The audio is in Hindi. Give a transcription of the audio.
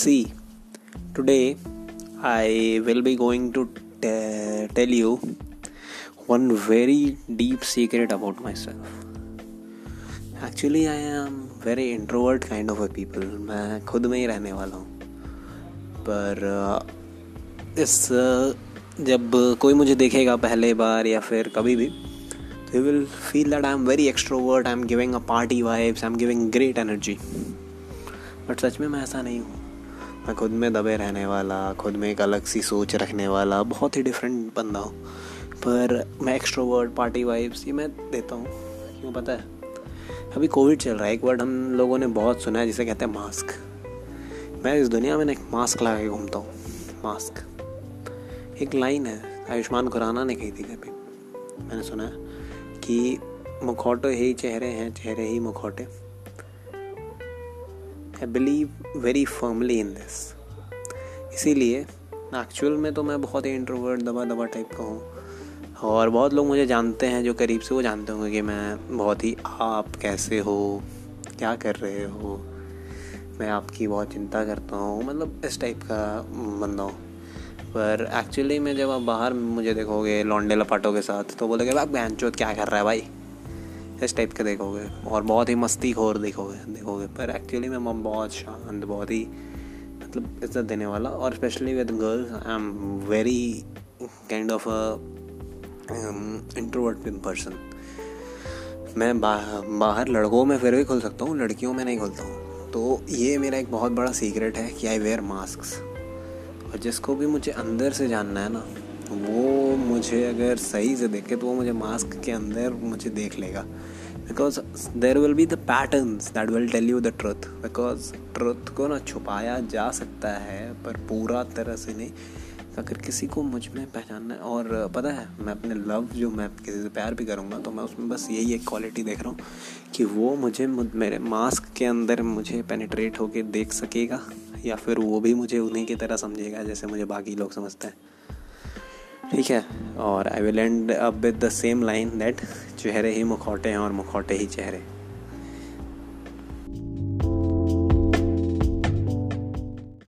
See, today I will be going to t- tell you one very deep secret about myself. Actually, I am very introvert kind of a people. मैं खुद में ही रहने वाला हूँ। पर इस जब कोई मुझे देखेगा पहले बार या फिर कभी भी तो you will feel that I am very extrovert I am giving a party vibes I am giving great energy but सच में मैं ऐसा नहीं हूँ। मैं खुद में दबे रहने वाला, खुद में एक अलग सी सोच रखने वाला, बहुत ही डिफरेंट बंदा हूँ। पर मैं एक्स्ट्रोवर्ड पार्टी वाइब्स ये मैं देता हूँ। क्यों पता है? अभी कोविड चल रहा है, एक वर्ड हम लोगों ने बहुत सुना है, जिसे कहते हैं मास्क मैं इस दुनिया में एक मास्क लगा के घूमता हूँ मास्क एक लाइन है, आयुष्मान खुराना ने कही थी कभी। मैंने सुना कि मुखौटे ही चेहरे हैं, चेहरे ही मुखौटे। I believe very firmly in this इसीलिए एक्चुअल में तो मैं बहुत ही इंट्रोवर्ट दबा दबा टाइप का हूँ। और बहुत लोग मुझे जानते हैं, जो करीब से, वो जानते होंगे कि मैं बहुत ही, आप कैसे हो? क्या कर रहे हो? मैं आपकी बहुत चिंता करता हूँ। मतलब इस टाइप का बंदा हूँ। पर एक्चुअली में जब आप बाहर मुझे देखोगे लॉन्डे लपाटों के साथ तो बोलोगे आप बहन क्या कर रहा है भाई? इस टाइप के देखोगे और बहुत ही मस्ती खोर देखोगे देखोगे। पर एक्चुअली मैं बहुत शांत बहुत ही मतलब इज़्ज़त देने वाला और specially with girls I am very kind of introvert person मैं बा, बाहर लड़कों में फिर भी खुल सकता हूँ लड़कियों में नहीं खुलता हूँ। तो ये मेरा एक बहुत बड़ा सीक्रेट है कि आई वेयर मास्क और जिसको भी मुझे अंदर से जानना है ना वो मुझे अगर सही से देखे तो वो मुझे मास्क के अंदर मुझे देख लेगा। Because there will be the patterns that will tell you the truth because truth को ना छुपाया जा सकता है, पर पूरा तरह से नहीं। अगर किसी को मुझमें पहचानना है, और पता है, मैं अपने लव जो मैं किसी से प्यार भी करूँगा तो मैं उसमें बस यही एक क्वालिटी देख रहा हूँ कि वो मुझे मेरे मास्क के अंदर मुझे पेनिट्रेट होके देख सकेगा, या फिर वो भी मुझे उन्हीं की तरह समझेगा, जैसे मुझे बाकी लोग समझते हैं। ठीक है, और I will end up with the same line that चेहरे ही मुखौटे हैं और मुखौटे ही चेहरे।